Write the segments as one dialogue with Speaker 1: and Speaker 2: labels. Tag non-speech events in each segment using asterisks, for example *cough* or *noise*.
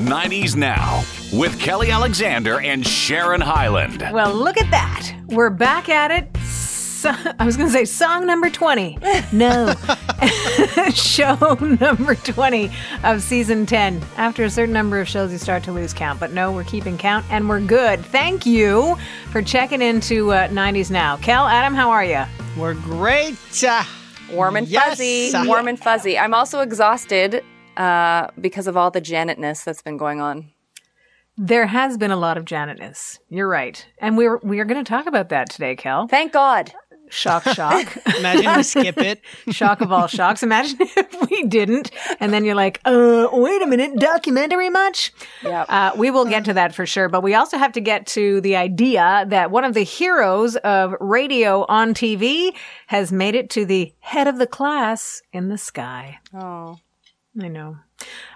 Speaker 1: 90s Now with Kelly Alexander and Sharon Hyland.
Speaker 2: Well, look at that. We're back at it. So, I was going to say song number 20. No. *laughs* Show number 20 of season 10. After a certain number of shows, you start to lose count. But no, we're keeping count and we're good. Thank you for checking into uh, 90s Now. Kel, Adam, how are you?
Speaker 3: We're great. Uh,
Speaker 4: Warm and
Speaker 3: Yes.
Speaker 4: fuzzy. Warm and fuzzy. I'm also exhausted uh, because of all the Janetness that's been going on.
Speaker 2: There has been a lot of Janetness. You're right. And we're we are going to talk about that today, Kel.
Speaker 4: Thank God.
Speaker 2: Shock, shock. *laughs*
Speaker 3: imagine we skip it.
Speaker 2: shock of all shocks. Imagine *laughs* if we didn't. And then you're like, uh, wait a minute, documentary much?
Speaker 4: Yep.
Speaker 2: Uh, we will get to that for sure. But we also have to get to the idea that one of the heroes of radio on TV has made it to the head of the class in the sky.
Speaker 4: Oh.
Speaker 2: I know.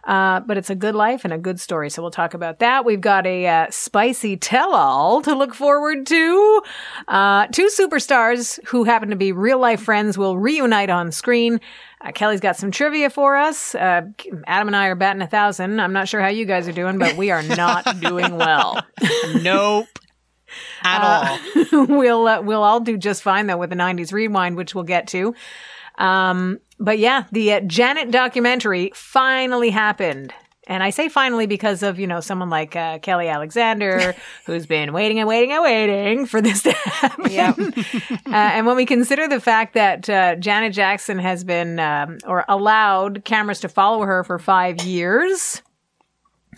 Speaker 2: Uh, but it's a good life and a good story. So we'll talk about that. We've got a uh, spicy tell all to look forward to. Uh, two superstars who happen to be real life friends will reunite on screen. Uh, Kelly's got some trivia for us. Uh, Adam and I are batting a thousand. I'm not sure how you guys are doing, but we are not *laughs* doing well.
Speaker 3: Nope. At all. *laughs*
Speaker 2: we'll uh, we'll all do just fine though with the 90s rewind, which we'll get to. Um, but yeah, the uh, Janet documentary finally happened. And I say finally because of, you know, someone like uh, Kelly Alexander, *laughs* who's been waiting and waiting and waiting for this to happen.
Speaker 4: Yep. *laughs*
Speaker 2: uh, and when we consider the fact that uh, Janet Jackson has been, um, or allowed cameras to follow her for five years,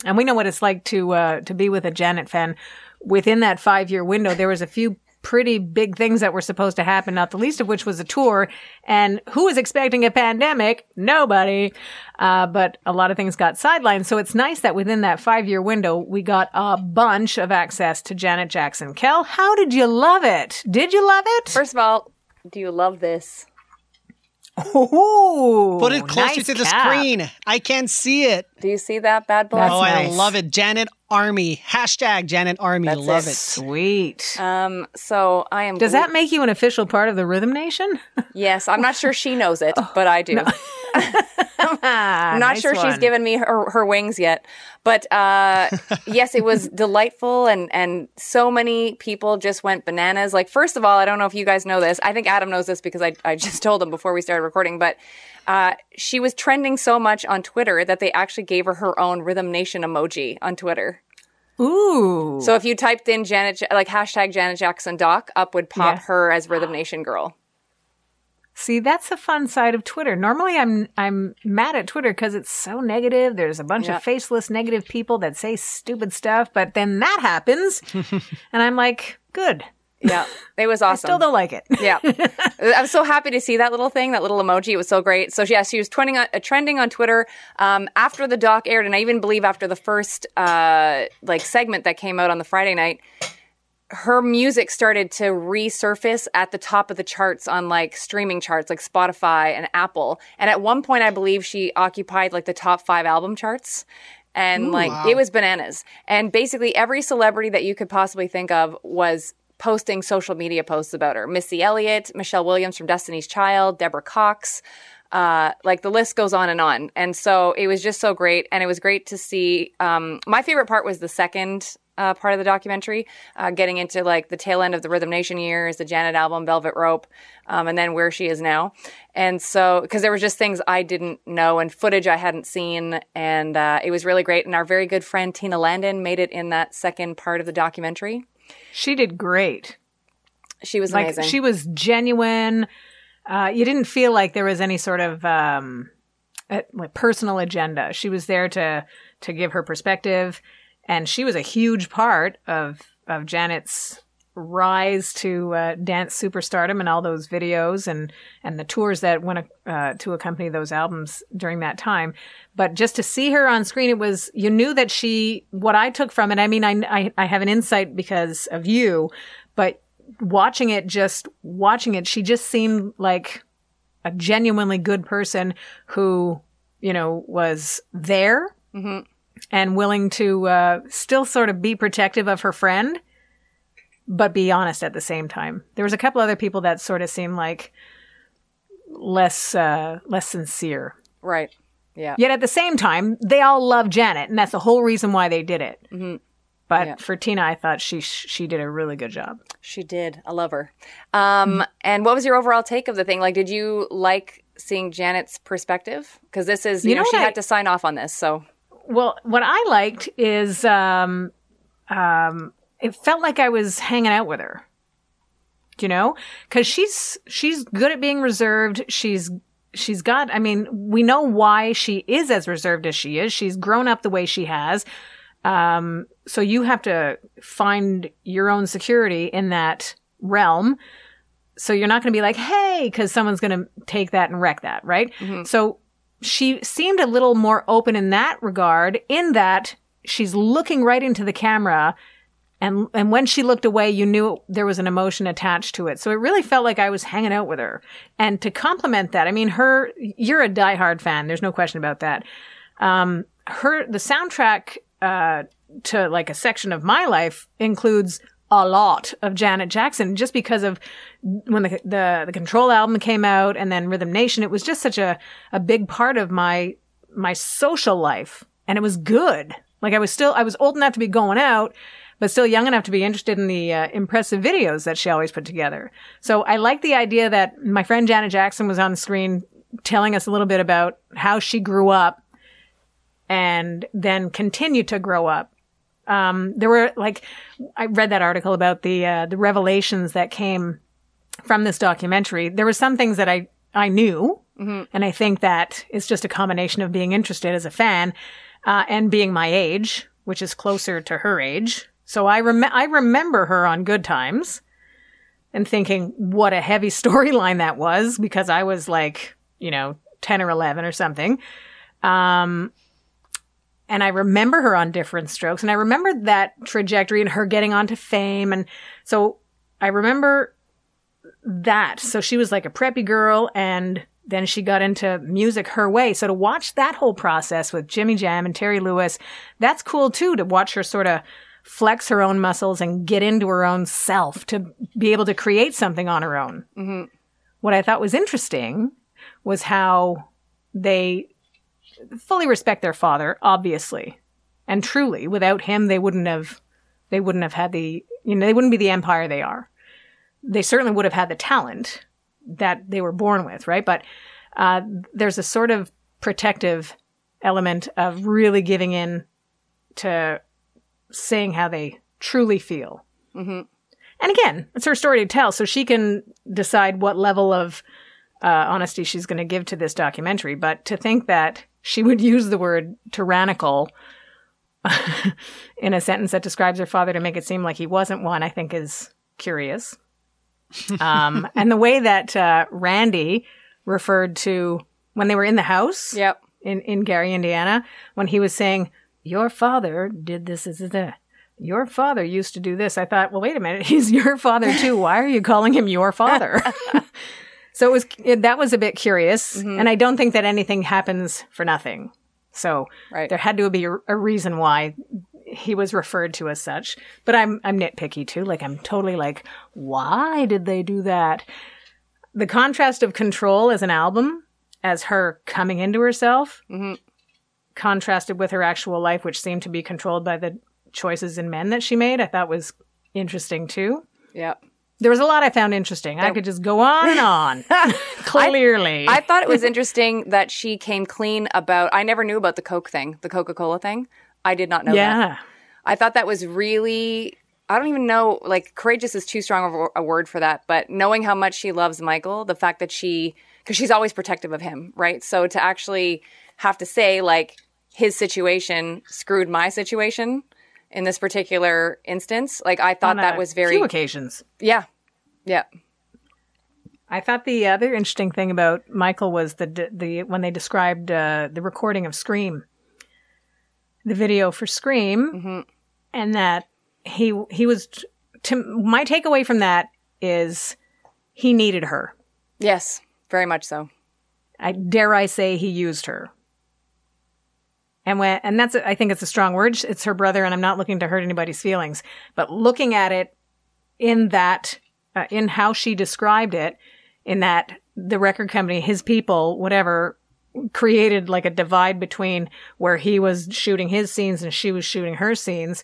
Speaker 2: and we know what it's like to uh, to be with a Janet fan. Within that five year window, there was a few pretty big things that were supposed to happen, not the least of which was a tour. And who was expecting a pandemic? Nobody. Uh, but a lot of things got sidelined. So it's nice that within that five year window, we got a bunch of access to Janet Jackson. Kel, how did you love it? Did you love it?
Speaker 4: First of all, do you love this?
Speaker 2: Ooh,
Speaker 3: Put it closer
Speaker 2: nice
Speaker 3: to the
Speaker 2: cap.
Speaker 3: screen. I can't see it.
Speaker 4: Do you see that bad boy?
Speaker 2: That's
Speaker 3: oh, I love it. Janet Army. Hashtag Janet Army.
Speaker 4: That's
Speaker 3: love
Speaker 4: it.
Speaker 3: it.
Speaker 2: Sweet.
Speaker 4: Um, so I am.
Speaker 2: Does
Speaker 4: gle-
Speaker 2: that make you an official part of the Rhythm Nation?
Speaker 4: Yes, I'm not sure she knows it, *laughs* but I do. *laughs* I'm not *laughs* sure she's given me her, her wings yet. But uh, yes, it was delightful, and and so many people just went bananas. Like, first of all, I don't know if you guys know this. I think Adam knows this because I I just told him before we started recording. But uh, she was trending so much on Twitter that they actually gave her her own Rhythm Nation emoji on Twitter.
Speaker 2: Ooh.
Speaker 4: So if you typed in Janet, like hashtag Janet Jackson Doc, up would pop
Speaker 2: Yeah.
Speaker 4: her as Rhythm Nation girl.
Speaker 2: See, that's the fun side of Twitter. Normally, I'm I'm mad at Twitter because it's so negative. There's a bunch
Speaker 4: Yeah.
Speaker 2: of faceless negative people that say stupid stuff, but then that happens, *laughs* and I'm like, good.
Speaker 4: Yeah, it was
Speaker 2: I
Speaker 4: awesome.
Speaker 2: still don't like it.
Speaker 4: Yeah. *laughs* I'm so happy to see that little thing, that little emoji. It was so great. So, yeah, she was trending on, uh, trending on Twitter um, after the doc aired. And I even believe after the first uh, like segment that came out on the Friday night, her music started to resurface at the top of the charts on like streaming charts like Spotify and Apple. And at one point, I believe she occupied like the top five album charts. And like it was bananas. And basically, every celebrity that you could possibly think of was posting social media posts about her. Missy Elliott, Michelle Williams from Destiny's Child, Deborah Cox. Uh, like the list goes on and on. And so it was just so great. And it was great to see. Um, my favorite part was the second uh, part of the documentary, uh, getting into like the tail end of the Rhythm Nation years, the Janet album, Velvet Rope, um, and then where she is now. And so, because there was just things I didn't know and footage I hadn't seen, and uh, it was really great. And our very good friend Tina Landon made it in that second part of the documentary.
Speaker 2: She did great.
Speaker 4: She was
Speaker 2: Like
Speaker 4: amazing.
Speaker 2: she was genuine. Uh, you didn't feel like there was any sort of um, uh, like personal agenda. She was there to to give her perspective, and she was a huge part of of Janet's rise to uh, dance superstardom and all those videos and and the tours that went uh, to accompany those albums during that time. But just to see her on screen, it was you knew that she. What I took from it, I mean, I I, I have an insight because of you, but watching it, just watching it, she just seemed like a genuinely good person who you know was there and willing to uh, still sort of be protective of her friend but be honest at the same time. There was a couple other people that sort of seemed like less uh, less sincere.
Speaker 4: right. Yeah.
Speaker 2: Yet at the same time, they all love Janet, and that's the whole reason why they did it.
Speaker 4: Mhm.
Speaker 2: But
Speaker 4: Yeah.
Speaker 2: for Tina, I thought she she did a really good job.
Speaker 4: She did. I love her. Um,
Speaker 2: Mm-hmm.
Speaker 4: And what was your overall take of the thing? Like, did you like seeing Janet's perspective? Because this is, you,
Speaker 2: You
Speaker 4: know,
Speaker 2: know
Speaker 4: she
Speaker 2: I-
Speaker 4: had to sign off on this. So,
Speaker 2: Well, what I liked is um, um, it felt like I was hanging out with her. You know, because she's she's good at being reserved. She's she's got. I mean, we know why she is as reserved as she is. She's grown up the way she has. Um, so you have to find your own security in that realm. So you're not going to be like, hey, because someone's going to take that and wreck that, right? So she seemed a little more open in that regard, in that she's looking right into the camera. And, and when she looked away, you knew there was an emotion attached to it. So it really felt like I was hanging out with her. And to compliment that, I mean, her, you're a diehard fan. There's no question about that. Um, her, the soundtrack, uh, to like a section of my life includes a lot of Janet Jackson just because of when the the, the Control album came out and then Rhythm Nation. It was just such a, a big part of my my social life, and it was good. Like I was still I was old enough to be going out, but still young enough to be interested in the uh, impressive videos that she always put together. So I like the idea that my friend Janet Jackson was on the screen telling us a little bit about how she grew up and then continued to grow up um, there were like I read that article about the uh, the revelations that came from this documentary. There were some things that I I knew, and I think that it's just a combination of being interested as a fan uh, and being my age, which is closer to her age. So I rem- I remember her on Good Times, and thinking what a heavy *laughs* storyline that was because I was like you know ten or eleven or something. Um, and I remember her on Diff'rent Strokes, and I remember that trajectory and her getting onto fame, and so I remember that. So she was like a preppy girl, and then she got into music her way. So to watch that whole process with Jimmy Jam and Terry Lewis, that's cool too. To watch her sort of flex her own muscles and get into her own self to be able to create something on her own.
Speaker 4: Mm-hmm.
Speaker 2: What I thought was interesting was how they fully respect their father, obviously, and truly. Without him, they wouldn't have they wouldn't have had the you know they wouldn't be the empire they are. They certainly would have had the talent that they were born with, right? But uh, there's a sort of protective element of really giving in to saying how they truly feel.
Speaker 4: Mm-hmm.
Speaker 2: And again, it's her story to tell, so she can decide what level of uh, honesty she's going to give to this documentary. But to think that she would use the word tyrannical *laughs* in a sentence that describes her father to make it seem like he wasn't one, I think is curious. *laughs* um, and the way that uh, Randy referred to when they were in the house
Speaker 4: Yep.
Speaker 2: in, in Gary, Indiana, when he was saying, Your father did this, this, this, that. Your father used to do this. I thought, well, wait a minute. *laughs* He's your father too. Why are you calling him your father? *laughs* so it was, it, that was a bit curious. And I don't think that anything happens for nothing. So
Speaker 4: Right.
Speaker 2: there had to be a, a reason why he was referred to as such. But I'm, I'm nitpicky too. Like, I'm totally like, why did they do that? The contrast of Control as an album, as her coming into herself,
Speaker 4: Mhm.
Speaker 2: Contrasted with her actual life, which seemed to be controlled by the choices in men that she made, I thought was interesting too.
Speaker 4: Yeah.
Speaker 2: There was a lot I found interesting. I could just go on and on. *laughs* *laughs* Clearly.
Speaker 4: I thought it was interesting that she came clean about. I never knew about the Coke thing, the Coca Cola thing. I did not know that.
Speaker 2: yeah.
Speaker 4: I thought that was really. I don't even know. Like courageous is too strong of a- a word for that. But knowing how much she loves Michael, the fact that she, because she's always protective of him, right? So to actually have to say like his situation screwed my situation in this particular instance, like I thought that was very.
Speaker 2: few occasions.
Speaker 4: Yeah. Yeah.
Speaker 2: I thought the other interesting thing about Michael was the the when they described uh, the recording of Scream, the video for Scream,
Speaker 4: Mhm.
Speaker 2: and that he he was to my takeaway from that is he needed her.
Speaker 4: Yes. Very much so.
Speaker 2: I dare I say he used her. And when and that's I think it's a strong word. It's her brother, and I'm not looking to hurt anybody's feelings, but looking at it in that uh, in how she described it, in that the record company, his people, whatever, created like a divide between where he was shooting his scenes and she was shooting her scenes.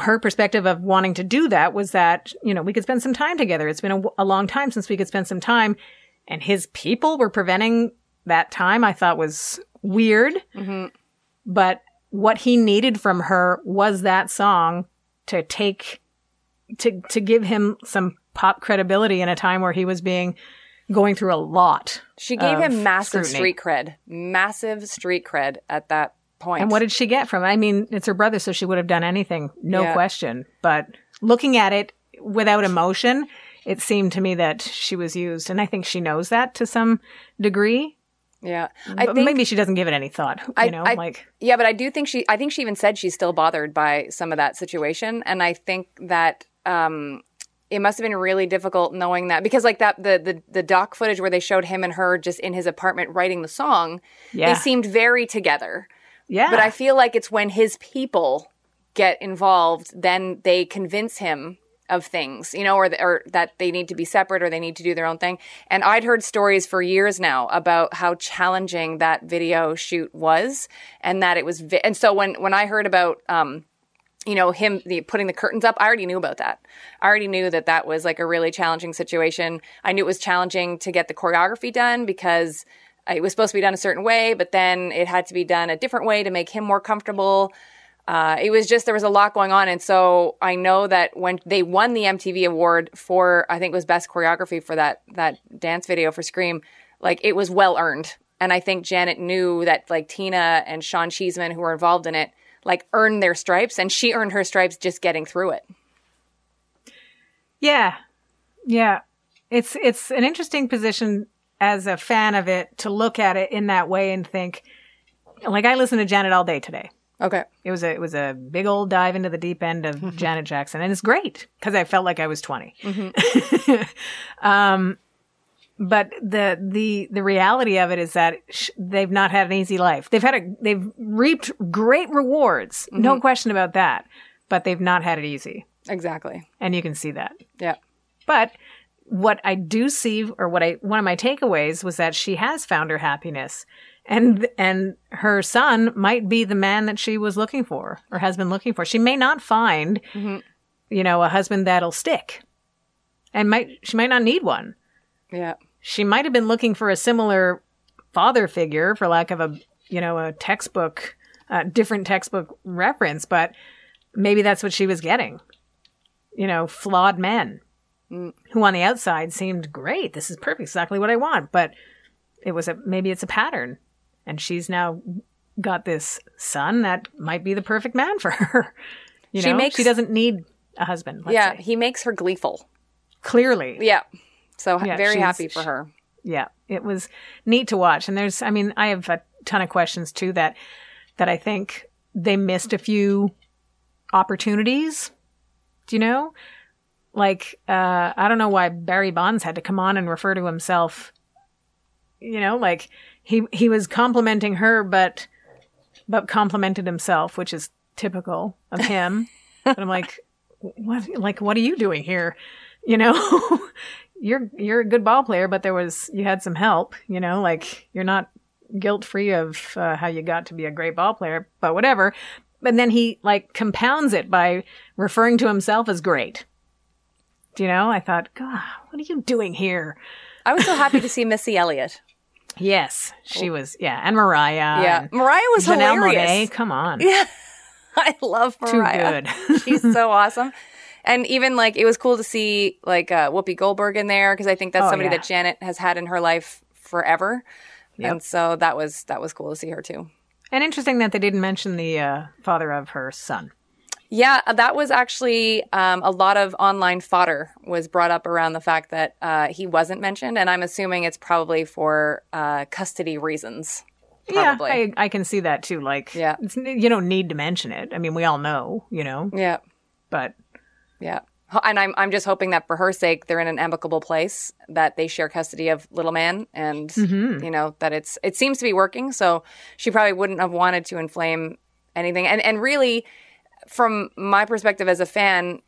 Speaker 2: Her perspective of wanting to do that was that, you know, we could spend some time together. It's been a, a long time since we could spend some time. And his people were preventing that time, I thought was weird. But what he needed from her was that song to take to to give him some pop credibility in a time where he was being going through a lot.
Speaker 4: She gave him massive
Speaker 2: scrutiny.
Speaker 4: street cred, massive street cred at that point.
Speaker 2: And what did she get from it? I mean, it's her brother, so she would have done anything, no
Speaker 4: Yeah.
Speaker 2: question. But looking at it without emotion, it seemed to me that she was used. And I think she knows that to some degree.
Speaker 4: Yeah, I
Speaker 2: but
Speaker 4: think
Speaker 2: maybe she doesn't give it any thought. *laughs* You
Speaker 4: I-
Speaker 2: know,
Speaker 4: I-
Speaker 2: like
Speaker 4: Yeah, but I do think she. I think she even said she's still bothered by some of that situation, and I think that um, it must have been really difficult knowing that because, like that, the the the doc footage where they showed him and her just in his apartment writing the song,
Speaker 2: Yeah.
Speaker 4: they seemed very together.
Speaker 2: yeah.
Speaker 4: But I feel like it's when his people get involved, then they convince him of things, you know, or, or that they need to be separate or they need to do their own thing. And I'd heard stories for years now about how challenging that video shoot was, and that it was. Vi- and so when when I heard about. Um, you know him the, putting the curtains up i already knew about that i already knew that that was like a really challenging situation i knew it was challenging to get the choreography done because it was supposed to be done a certain way but then it had to be done a different way to make him more comfortable uh, it was just there was a lot going on and so i know that when they won the mtv award for i think it was best choreography for that that dance video for scream like it was well earned and i think janet knew that like tina and sean cheesman who were involved in it like earned their stripes and she earned her stripes just getting through it
Speaker 2: Yeah. Yeah. It's it's an interesting position as a fan of it to look at it in that way and think like I listened to Janet all day today.
Speaker 4: Okay
Speaker 2: It was a it was a big old dive into the deep end of *laughs* Janet Jackson and it's great because I felt like I was 20. *laughs* um but the the the reality of it is that sh- they've not had an easy life. They've had a they've reaped great rewards, no question about that, but they've not had it easy.
Speaker 4: exactly
Speaker 2: And you can see that.
Speaker 4: yeah
Speaker 2: But what I do see, or what I one of my takeaways was that she has found her happiness, and and her son might be the man that she was looking for or has been looking for. She may not find, you know, a husband that'll stick, and might she might not need one.
Speaker 4: yeah
Speaker 2: She might have been looking for a similar father figure, for lack of a you know a textbook, uh, different textbook reference, but maybe that's what she was getting. You know, flawed men who on the outside seemed great. This is perfect, exactly what I want. But it was a maybe it's a pattern, and she's now got this son that might be the perfect man for her. *laughs* You
Speaker 4: She
Speaker 2: know,
Speaker 4: makes-
Speaker 2: she doesn't need a husband. let's
Speaker 4: yeah
Speaker 2: say.
Speaker 4: he makes her gleeful
Speaker 2: clearly.
Speaker 4: yeah so
Speaker 2: Yeah,
Speaker 4: very happy for her
Speaker 2: yeah it was neat to watch and there's i mean i have a ton of questions too that that i think they missed a few opportunities do you know like uh i don't know why barry bonds had to come on and refer to himself you know like he he was complimenting her but but complimented himself which is typical of him. *laughs* But i'm like what like what are you doing here? You know *laughs* you're you're a good ball player but there was you had some help you know like you're not guilt free of uh, how you got to be a great ball player but whatever. But then he like compounds it by referring to himself as great. Do you know? I thought god what are you doing here?
Speaker 4: I was so happy to see missy elliott
Speaker 2: yes she was yeah and mariah
Speaker 4: yeah
Speaker 2: and
Speaker 4: mariah was
Speaker 2: Janelle
Speaker 4: hilarious
Speaker 2: Monáe, come on
Speaker 4: yeah *laughs* i love Mariah.
Speaker 2: too good
Speaker 4: she's so *laughs* awesome and even like it was cool to see like uh, Whoopi Goldberg in there because I think that's
Speaker 2: Oh,
Speaker 4: somebody
Speaker 2: yeah.
Speaker 4: that Janet has had in her life forever,
Speaker 2: Yep.
Speaker 4: and so that was that was cool to see her too.
Speaker 2: and interesting that they didn't mention the uh, father of her son
Speaker 4: Yeah, uh, that was actually um, a lot of online fodder was brought up around the fact that uh, he wasn't mentioned, and I'm assuming it's probably for uh, custody reasons. Probably.
Speaker 2: yeah I, I can see that too like
Speaker 4: Yeah.
Speaker 2: you don't need to mention it i mean we all know you know
Speaker 4: Yeah,
Speaker 2: but
Speaker 4: yeah. And I'm I'm just hoping that for her sake, they're in an amicable place, that they share custody of little man, and
Speaker 2: Mm-hmm.
Speaker 4: you know that it's it seems to be working. So she probably wouldn't have wanted to inflame anything. And and really, from my perspective as a fan,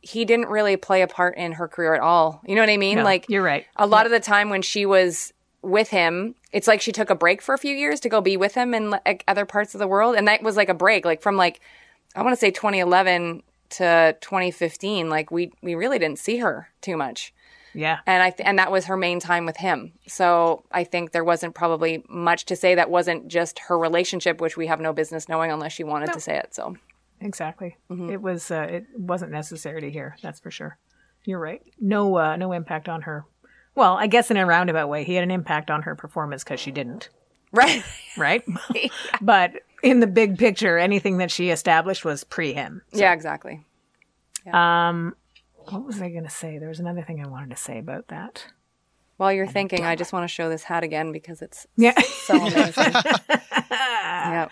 Speaker 4: he didn't really play a part in her career at all. You know what I mean?
Speaker 2: No,
Speaker 4: like
Speaker 2: you're right.
Speaker 4: a lot of the time when she was with him. It's like she took a break for a few years to go be with him in like other parts of the world, and that was like a break, like from like I want to say 2011 to 2015. Like we we really didn't see her too much,
Speaker 2: Yeah.
Speaker 4: and I th- and that was her main time with him. So I think there wasn't probably much to say that wasn't just her relationship, which we have no business knowing unless she wanted to say it. So
Speaker 2: Exactly.
Speaker 4: Mm-hmm.
Speaker 2: It was. Uh, it wasn't necessary to hear. That's for sure. You're right. No. Uh, no impact on her. Well, I guess in a roundabout way, he had an impact on her performance because she didn't.
Speaker 4: right,
Speaker 2: Right. *laughs* but in the big picture, anything that she established was pre him.
Speaker 4: yeah, exactly.
Speaker 2: Um, what was I going to say? There was another thing I wanted to say about that.
Speaker 4: While you're thinking, I just want to show this hat again because it's
Speaker 2: Yeah.
Speaker 4: so amazing. *laughs* yeah.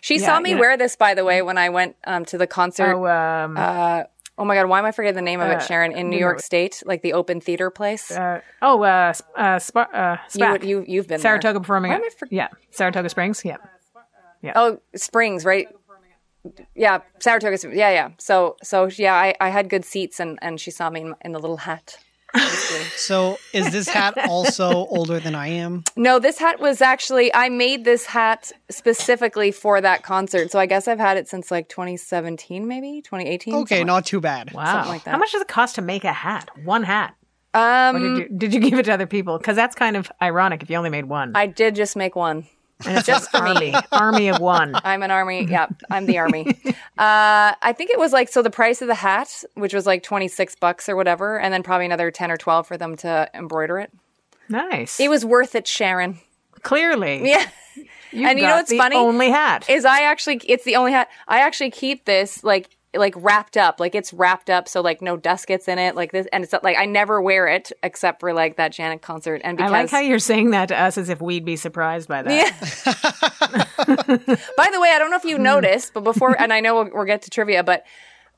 Speaker 4: She
Speaker 2: Yeah,
Speaker 4: saw me
Speaker 2: know-
Speaker 4: wear this, by the way, when I went um, to the concert.
Speaker 2: oh, um,
Speaker 4: uh, oh my God, why am I forgetting the name of
Speaker 2: Uh,
Speaker 4: it, Sharon? In New
Speaker 2: know
Speaker 4: York. State, like the open theater place.
Speaker 2: uh, oh, uh, uh, Sp- uh,
Speaker 4: you, you, you've been
Speaker 2: Saratoga
Speaker 4: there.
Speaker 2: Performing.
Speaker 4: Why am I for-
Speaker 2: yeah, Saratoga Springs. Yeah. yeah.
Speaker 4: Oh, Springs, right? Yeah, Saratoga. Springs. Yeah, yeah. So, so yeah, I, I had good seats, and and she saw me in, in the little hat. Basically. *laughs*
Speaker 3: So is this hat also older than I am?
Speaker 4: No, this hat was actually I made this hat specifically for that concert. So I guess I've had it since like 2017, maybe 2018.
Speaker 3: Okay,
Speaker 4: something
Speaker 3: not too bad.
Speaker 2: Wow.
Speaker 4: Something like that.
Speaker 2: How much does it cost to make a hat? One hat.
Speaker 4: Um,
Speaker 2: did you did you give it to other people? Because that's kind of ironic if you only made one.
Speaker 4: I did just make one.
Speaker 2: And it's just *laughs* army, army of one.
Speaker 4: I'm an army. Yeah, I'm the army. *laughs* Uh, I think it was like so the price of the hat, which was like 26 bucks or whatever, and then probably another 10 or 12 for them to embroider it.
Speaker 2: Nice.
Speaker 4: It was worth it, Sharon.
Speaker 2: Clearly.
Speaker 4: Yeah.
Speaker 2: You
Speaker 4: and you know what's
Speaker 2: the
Speaker 4: funny?
Speaker 2: Only hat.
Speaker 4: Is I actually it's the only hat I actually keep this like like wrapped up like it's wrapped up so like no dust gets in it like this and it's like I never wear it except for like that Janet concert and
Speaker 2: I like how you're saying that to us as if we'd be surprised by that.
Speaker 4: Yeah. *laughs* *laughs* By the way, I don't know if you noticed, but before, and I know we'll, we'll get to trivia, but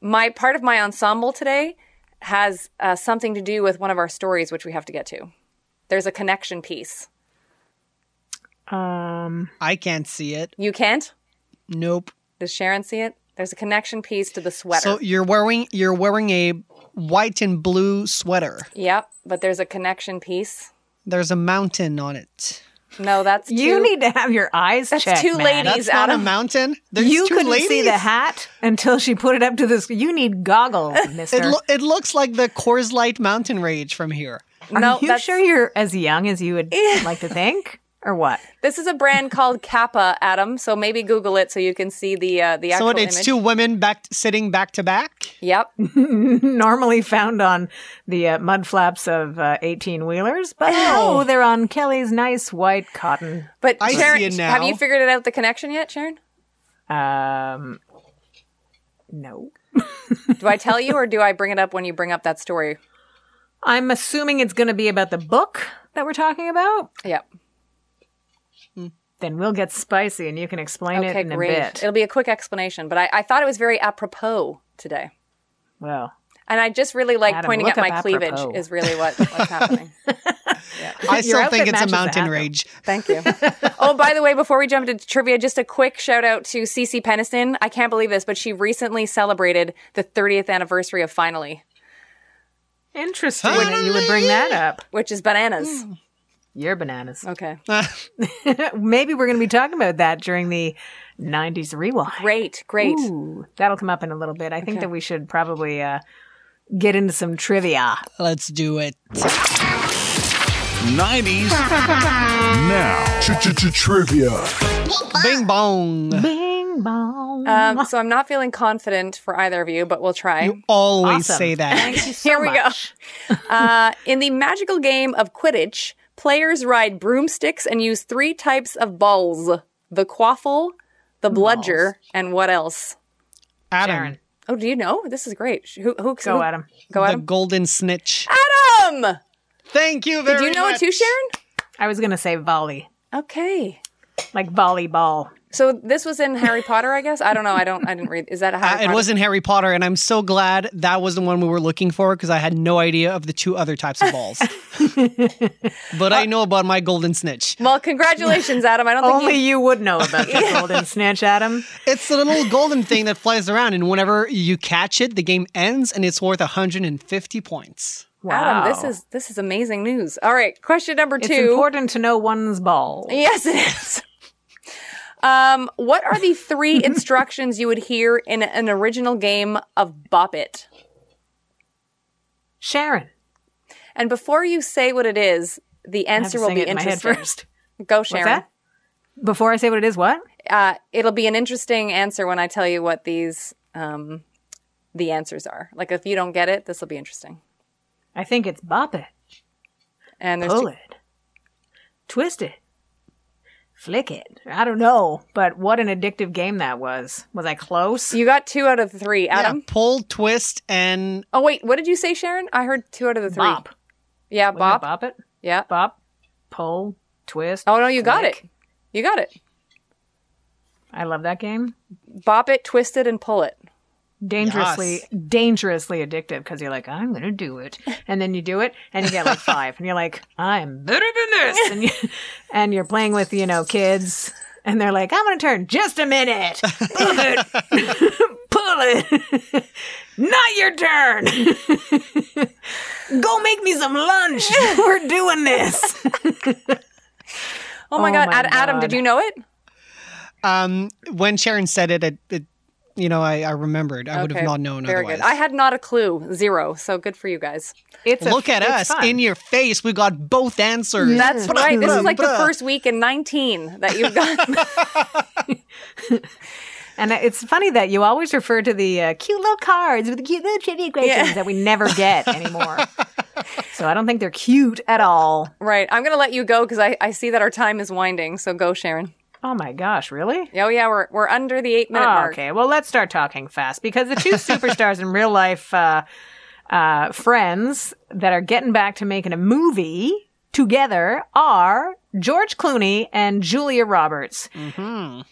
Speaker 4: my part of my ensemble today has uh, something to do with one of our stories, which we have to get to. There's a connection piece.
Speaker 2: Um.
Speaker 3: I can't see it.
Speaker 4: You can't?
Speaker 3: Nope.
Speaker 4: Does Sharon see it? There's a connection piece to the sweater.
Speaker 3: So you're wearing you're wearing a white and blue sweater.
Speaker 4: yep, but there's a connection piece.
Speaker 3: There's a mountain on it.
Speaker 4: No, that's
Speaker 2: You need to have your eyes
Speaker 4: That's
Speaker 2: checked.
Speaker 4: two
Speaker 2: man.
Speaker 4: ladies.
Speaker 3: That's not a mountain. There's
Speaker 2: You
Speaker 3: two
Speaker 2: couldn't
Speaker 3: ladies.
Speaker 2: see the hat until she put it up to this. You need goggles, *laughs* Mister.
Speaker 3: It, lo- it looks like the Coors Light Mountain Rage from here.
Speaker 4: No,
Speaker 2: Are you
Speaker 4: that's,
Speaker 2: sure you're as young as you would *laughs* like to think, or what?
Speaker 4: this is a brand called Kappa, Adam. So maybe Google it so you can see the uh, the actual
Speaker 3: So it's
Speaker 4: image.
Speaker 3: two women back sitting back to back.
Speaker 4: Yep. *laughs*
Speaker 2: Normally found on the uh, mud flaps of uh, eighteen wheelers, but oh, they're on Kelly's nice white cotton.
Speaker 4: But
Speaker 3: I
Speaker 4: Sharon,
Speaker 3: see it
Speaker 4: have you figured it out the connection yet, Sharon?
Speaker 2: Um, no, *laughs*
Speaker 4: Do I tell you or do I bring it up when you bring up that story?
Speaker 2: I'm assuming it's going to be about the book that we're talking about.
Speaker 4: Yep.
Speaker 2: Then we'll get spicy, and you can explain it in
Speaker 4: great.
Speaker 2: a bit.
Speaker 4: It'll be a quick explanation, but I, I thought it was very apropos today.
Speaker 2: well,
Speaker 4: And I just really like
Speaker 2: Adam,
Speaker 4: pointing
Speaker 2: look
Speaker 4: at my
Speaker 2: up
Speaker 4: cleavage is really what, what's happening. *laughs* *laughs*
Speaker 3: I still think it's a
Speaker 2: matches the
Speaker 3: mountain
Speaker 2: hat, though.
Speaker 3: rage. *laughs*
Speaker 4: Thank you. oh, by the way, before we jump into trivia, just a quick shout out to Cece Peniston. I can't believe this, but she recently celebrated the 30th anniversary of Finally,
Speaker 2: interesting that you would bring that up.
Speaker 4: which is bananas. Hmm.
Speaker 2: You're bananas. *laughs*
Speaker 4: Okay.
Speaker 2: Maybe we're going to be talking about that during the 90s rewind.
Speaker 4: Great, great.
Speaker 2: Ooh, that'll come up in a little bit. I think that we should probably uh, get into some trivia.
Speaker 3: Let's do it.
Speaker 1: 90s now.
Speaker 5: Trivia.
Speaker 3: Bing bong.
Speaker 2: Bing bong.
Speaker 4: Um, so I'm not feeling confident for either of you, but we'll try.
Speaker 3: You always
Speaker 2: Awesome.
Speaker 3: say that.
Speaker 2: Thank you so
Speaker 4: Here we go. Uh, in the magical game of Quidditch, players ride broomsticks and use three types of balls: the quaffle, the bludger, and what else?
Speaker 3: Adam,
Speaker 2: Sharon,
Speaker 4: Oh, do you know? This is great. Who? who
Speaker 2: go
Speaker 4: who-
Speaker 2: Adam.
Speaker 4: Go Adam.
Speaker 3: the golden snitch.
Speaker 4: Adam.
Speaker 3: Thank you very much.
Speaker 4: Did you know
Speaker 3: much.
Speaker 4: it too, Sharon?
Speaker 2: I was going to say volley,
Speaker 4: Okay.
Speaker 2: Like volleyball.
Speaker 4: So this was in Harry Potter, I guess. I don't know. I don't. I didn't read. Is that a Harry
Speaker 3: Uh, it wasn't Harry Potter, and I'm so glad that was the one we were looking for because I had no idea of the two other types of balls. *laughs* but I know about my golden snitch.
Speaker 4: Well, congratulations, Adam. I don't think
Speaker 2: Only
Speaker 4: you.
Speaker 2: you would know about the *laughs* golden snitch, Adam.
Speaker 3: It's the little golden thing that flies around, and whenever you catch it, the game ends, and it's worth 150 points.
Speaker 2: Wow.
Speaker 4: Adam, this is this is amazing news. All right, question number two.
Speaker 2: It's
Speaker 4: two.
Speaker 2: important to know one's ball.
Speaker 4: Yes, it is. Um, what are the three *laughs* instructions you would hear in an original game of Bop It?
Speaker 2: Sharon.
Speaker 4: And before you say what it is, the answer will be interesting.
Speaker 2: first. *laughs*
Speaker 4: Go,
Speaker 2: What's
Speaker 4: Sharon.
Speaker 2: that? Before I say what it is, what?
Speaker 4: Uh, it'll be an interesting answer when I tell you what these um, the answers are. Like if you don't get it, this will be interesting.
Speaker 2: I think it's bop it,
Speaker 4: And there's
Speaker 2: pull
Speaker 4: two-
Speaker 2: it, twist it, flick it. I don't know, but what an addictive game that was. Was I close?
Speaker 4: you got two out of the three, Adam.
Speaker 3: Yeah, pull, twist, and
Speaker 4: Oh wait, what did you say, Sharon? I heard two out of the three.
Speaker 2: Bop.
Speaker 4: Yeah,
Speaker 2: Wasn't it
Speaker 4: bop.
Speaker 2: bop it.
Speaker 4: Yeah.
Speaker 2: Bop. Pull. Twist.
Speaker 4: Oh no, you got it. You got it.
Speaker 2: I love that game.
Speaker 4: Bop it, twist it, and pull it.
Speaker 2: Dangerously dangerously addictive because you're like i'm gonna do it. *laughs* And then you do it and you get like five and you're like i'm better than this. *laughs* And, you, and you're playing with you know kids and they're like i'm gonna turn just a minute. Pull it. *laughs* Pull it. Not your turn. Go make me some lunch. We're doing this.
Speaker 4: Oh my
Speaker 2: Oh
Speaker 4: god,
Speaker 2: my
Speaker 4: Ad- Adam, did you know it?
Speaker 3: um, when Sharon said it, it, it you know, I, I remembered. I would have not known
Speaker 4: Very
Speaker 3: otherwise.
Speaker 4: good. I had not a clue, zero. So good for you guys.
Speaker 2: it's a-
Speaker 3: Look at
Speaker 2: it's
Speaker 3: us
Speaker 2: fun.
Speaker 3: in your face. We got both answers.
Speaker 4: That's right. This is like the first week in 19 that you've got. *laughs* *laughs*
Speaker 2: And it's funny that you always refer to the uh, cute little cards with the cute little trivia questions
Speaker 4: Yeah.
Speaker 2: that we never get anymore. *laughs* so I don't think they're cute at all.
Speaker 4: right. I'm going to let you go because I, I see that our time is winding. So go, Sharon.
Speaker 2: Oh my gosh, really?
Speaker 4: Oh, yeah, we're, we're under the eight minute
Speaker 2: Oh,
Speaker 4: mark.
Speaker 2: okay, well, let's start talking fast because the two *laughs* superstars in real life uh, uh, friends that are getting back to making a movie together are George Clooney and Julia Roberts.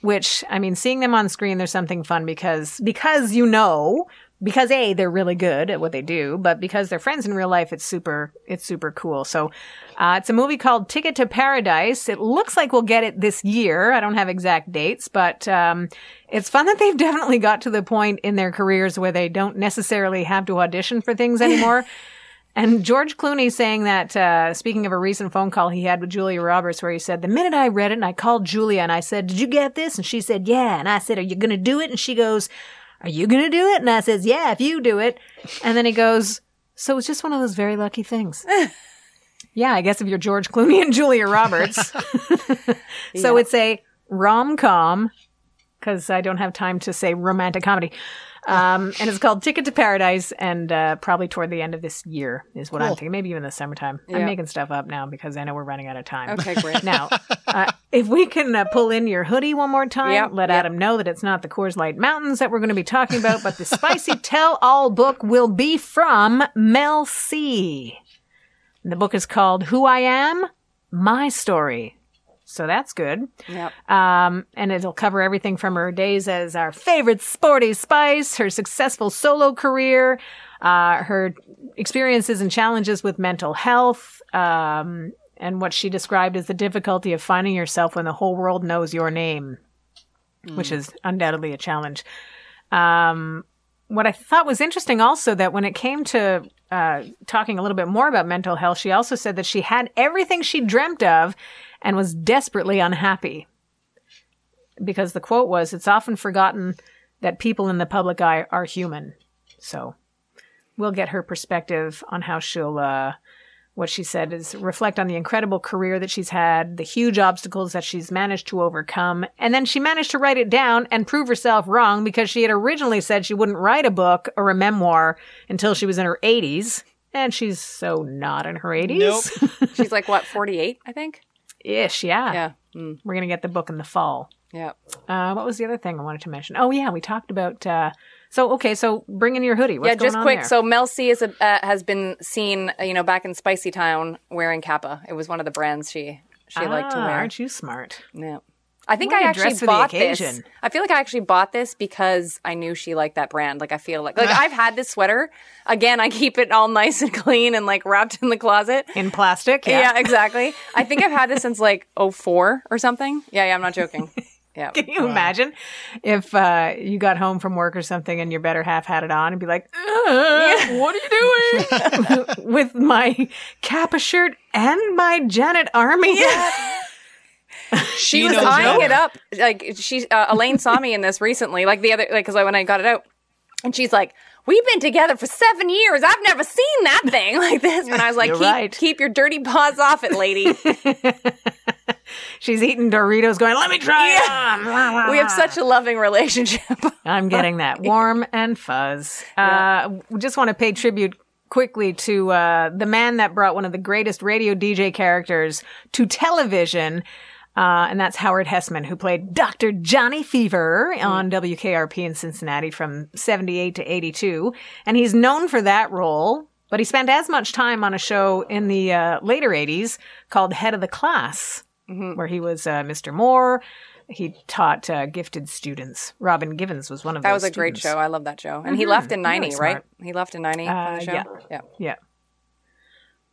Speaker 2: Which I mean, seeing them on screen, there's something fun because because you know because a they're really good at what they do, but because they're friends in real life, it's super it's super cool. So uh, it's a movie called Ticket to Paradise. It looks like we'll get it this year. I don't have exact dates, but um, it's fun that they've *laughs* definitely got to the point in their careers where they don't necessarily have to audition for things anymore. *laughs* And George Clooney saying that, uh, speaking of a recent phone call he had with Julia Roberts, where he said, The minute I read it and I called Julia and I said, Did you get this? And she said, Yeah. And I said, Are you going to do it? And she goes, Are you going to do it? And I says, Yeah, if you do it. And then he goes, So it's just one of those very lucky things. *laughs* yeah, I guess if you're George Clooney and Julia Roberts. *laughs* so it's a rom com, because I don't have time to say romantic comedy. Um, and it's called Ticket to Paradise, and uh, probably toward the end of this year is what I'm thinking. Maybe even the summertime. I'm making stuff up now because I know we're running out of time.
Speaker 4: Okay, great. *laughs*
Speaker 2: Now, uh, if we can uh, pull in your hoodie one more time,
Speaker 4: Yep,
Speaker 2: let
Speaker 4: yep.
Speaker 2: Adam know that it's not the Coors Light Mountains that we're going to be talking about, but the Spicy *laughs* Tell All book will be from Mel C. The book is called Who I Am, My Story. So that's good.
Speaker 4: Yep.
Speaker 2: Um, and it'll cover everything from her days as our favorite sporty spice, her successful solo career, uh, her experiences and challenges with mental health, um, and what she described as the difficulty of finding yourself when the whole world knows your name, which is undoubtedly a challenge. Um, what I thought was interesting also that when it came to uh, talking a little bit more about mental health, she also said that she had everything she dreamt of and was desperately unhappy. Because the quote was, It's often forgotten that people in the public eye are human. So we'll get her perspective on how she'll, uh, what she said is reflect on the incredible career that she's had, the huge obstacles that she's managed to overcome, and then she managed to write it down and prove herself wrong because she had originally said she wouldn't write a book or a memoir until she was in her 80s. And she's so not in her 80s.
Speaker 3: Nope. *laughs*
Speaker 4: She's like, what, 48, I think?
Speaker 2: Ish, yeah.
Speaker 4: Yeah. Mm,
Speaker 2: We're going to get the book in the fall.
Speaker 4: yeah.
Speaker 2: Uh, what was the other thing I wanted to mention? Oh, yeah, we talked about. Uh, so, okay, so bring in your hoodie. What's
Speaker 4: yeah, just quick.
Speaker 2: there?
Speaker 4: So Mel C is a, uh, has been seen, you know, back in Spicy Town wearing Kappa. It was one of the brands she she liked to
Speaker 2: Ah,
Speaker 4: wear.
Speaker 2: Aren't you smart?
Speaker 4: Yeah. I think
Speaker 2: Well,
Speaker 4: I actually
Speaker 2: dress for the
Speaker 4: bought this. I feel like I actually bought this because I knew she liked that brand. Like I feel like like I've had this sweater. Again, I keep it all *laughs* nice and clean and like wrapped in the closet.
Speaker 2: In plastic?
Speaker 4: Yeah,
Speaker 2: Yeah.
Speaker 4: exactly. I think I've had this since like *laughs* 04 or something. Yeah, yeah, I'm not joking. Yeah. *laughs*
Speaker 2: Can you imagine if uh, you got home from work or something and your better half had it on and be like, "Uh, "What are you doing with my Kappa shirt and my Janet Army hat?" *laughs*
Speaker 4: She was
Speaker 3: knows
Speaker 4: eyeing
Speaker 3: better.
Speaker 4: it up. Like she, uh, Elaine saw me in this recently. Like the other, like because when I got it out, and she's like, "We've been together for seven years. I've never seen that thing *laughs* like this." And I was like, "Keep,
Speaker 2: right.
Speaker 4: keep your dirty paws off it, lady." *laughs*
Speaker 2: She's eating Doritos, going, "Let me try it on." La, la,
Speaker 4: we have such a loving relationship.
Speaker 2: I'm getting that warm and fuzz. Uh, we just want to pay tribute quickly to uh, the man that brought one of the greatest radio DJ characters to television. Uh, and that's Howard Hesseman, who played Dr. Johnny Fever on WKRP in Cincinnati from 78 to 82. And he's known for that role, but he spent as much time on a show in the uh, later 80s called Head of the Class, where he was uh, Mr. Moore. He taught uh, gifted students. Robin Givens was one of those.
Speaker 4: That was a great show. I love that show. And he left in ninety,
Speaker 2: Really
Speaker 4: right? He left in ninety from
Speaker 2: Uh,
Speaker 4: the show.
Speaker 2: yeah.
Speaker 4: yeah.
Speaker 2: Yeah.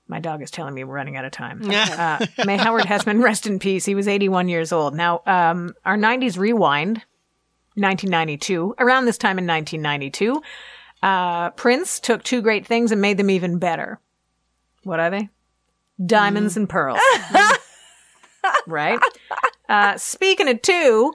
Speaker 2: My dog is telling me we're running out of time. *laughs* uh, may Howard Hesseman rest in peace. He was 81 years old. Now, um, our 90s rewind, 1992, around this time in 1992, uh, Prince took two great things and made them even better. What are they? Diamonds and pearls. *laughs* right? Uh, speaking of two,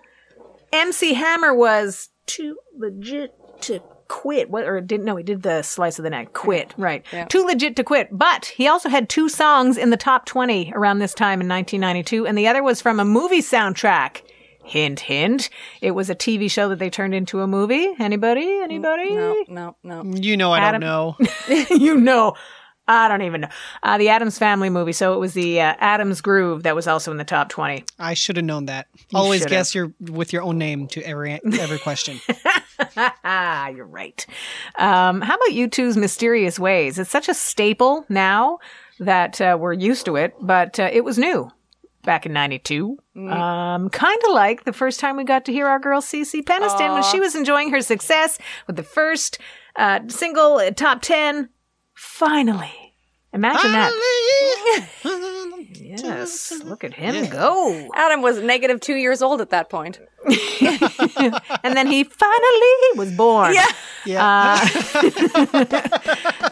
Speaker 2: MC Hammer was too legit to quit. What or didn't know he did the slice of the neck. Quit. Right. Too legit to quit. But he also had two songs in the top 20 around this time in 1992 and the other was from a movie soundtrack. Hint hint. It was a TV show that they turned into a movie. Anybody? Anybody?
Speaker 4: No, no, no.
Speaker 3: You know I
Speaker 2: Adam-
Speaker 3: don't know. *laughs*
Speaker 2: you know. I don't even know. Uh, the Addams Family movie. So it was the uh, Addams Groove that was also in the top 20.
Speaker 3: I should have known that. Always
Speaker 2: should've.
Speaker 3: guess your with your own name to every every question. *laughs*
Speaker 2: You're right. Um, how about U2's Mysterious Ways? It's such a staple now that uh, we're used to it, but uh, it was new back in 92. Um, kind of like the first time we got to hear our girl Cece Peniston when she was enjoying her success with the first uh, single uh, top 10. Finally. Imagine that. Yes. Look at him go.
Speaker 4: Adam was negative two years old at that point. *laughs*
Speaker 2: And then he finally was born.
Speaker 4: Yeah.
Speaker 3: Yeah.
Speaker 2: Uh,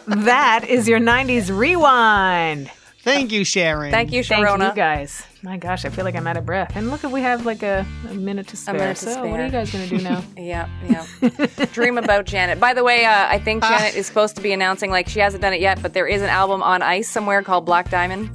Speaker 2: *laughs* that is your 90s rewind.
Speaker 3: Thank you, Sharon.
Speaker 4: Thank you,
Speaker 2: Thank
Speaker 4: Sharona.
Speaker 2: you guys. My gosh, I feel like I'm out of breath. And look, if we have like a, a minute to spare.
Speaker 4: minute to
Speaker 2: so, what are you guys going to do now? *laughs*
Speaker 4: Yeah, yeah. Dream about Janet. By the way, uh, I think Janet is supposed to be announcing, like, she hasn't done it yet, but there is an album on ice somewhere called Black Diamond.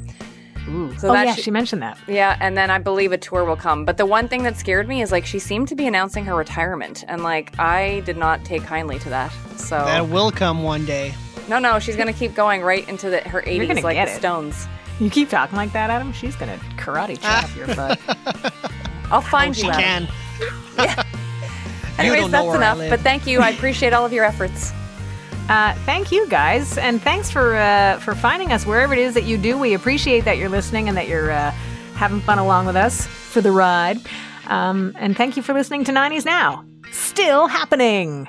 Speaker 2: Ooh.
Speaker 4: So
Speaker 2: oh,
Speaker 4: that
Speaker 2: yeah,
Speaker 4: sh-
Speaker 2: she mentioned that.
Speaker 4: Yeah, and then I believe a tour will come. But the one thing that scared me is, like, she seemed to be announcing her retirement. And, like, I did not take kindly to that. So,
Speaker 3: That will come one day.
Speaker 4: no, no, she's going to keep going right into the, her 80s like
Speaker 2: get
Speaker 4: the
Speaker 2: it.
Speaker 4: Stones.
Speaker 2: You keep talking like that, Adam, she's going to karate chop your butt.
Speaker 4: I'll *laughs* find
Speaker 3: Oh, She
Speaker 4: you. Adam.
Speaker 3: can. *laughs*
Speaker 4: Anyways,
Speaker 3: don't know
Speaker 4: that's enough. But thank you. I appreciate all of your efforts. *laughs*
Speaker 2: Uh, thank you guys, and thanks for uh, for finding us wherever it is that you do. We appreciate that you're listening and that you're uh, having fun along with us for the ride. Um, and thank you for listening to 90s Now. Still happening.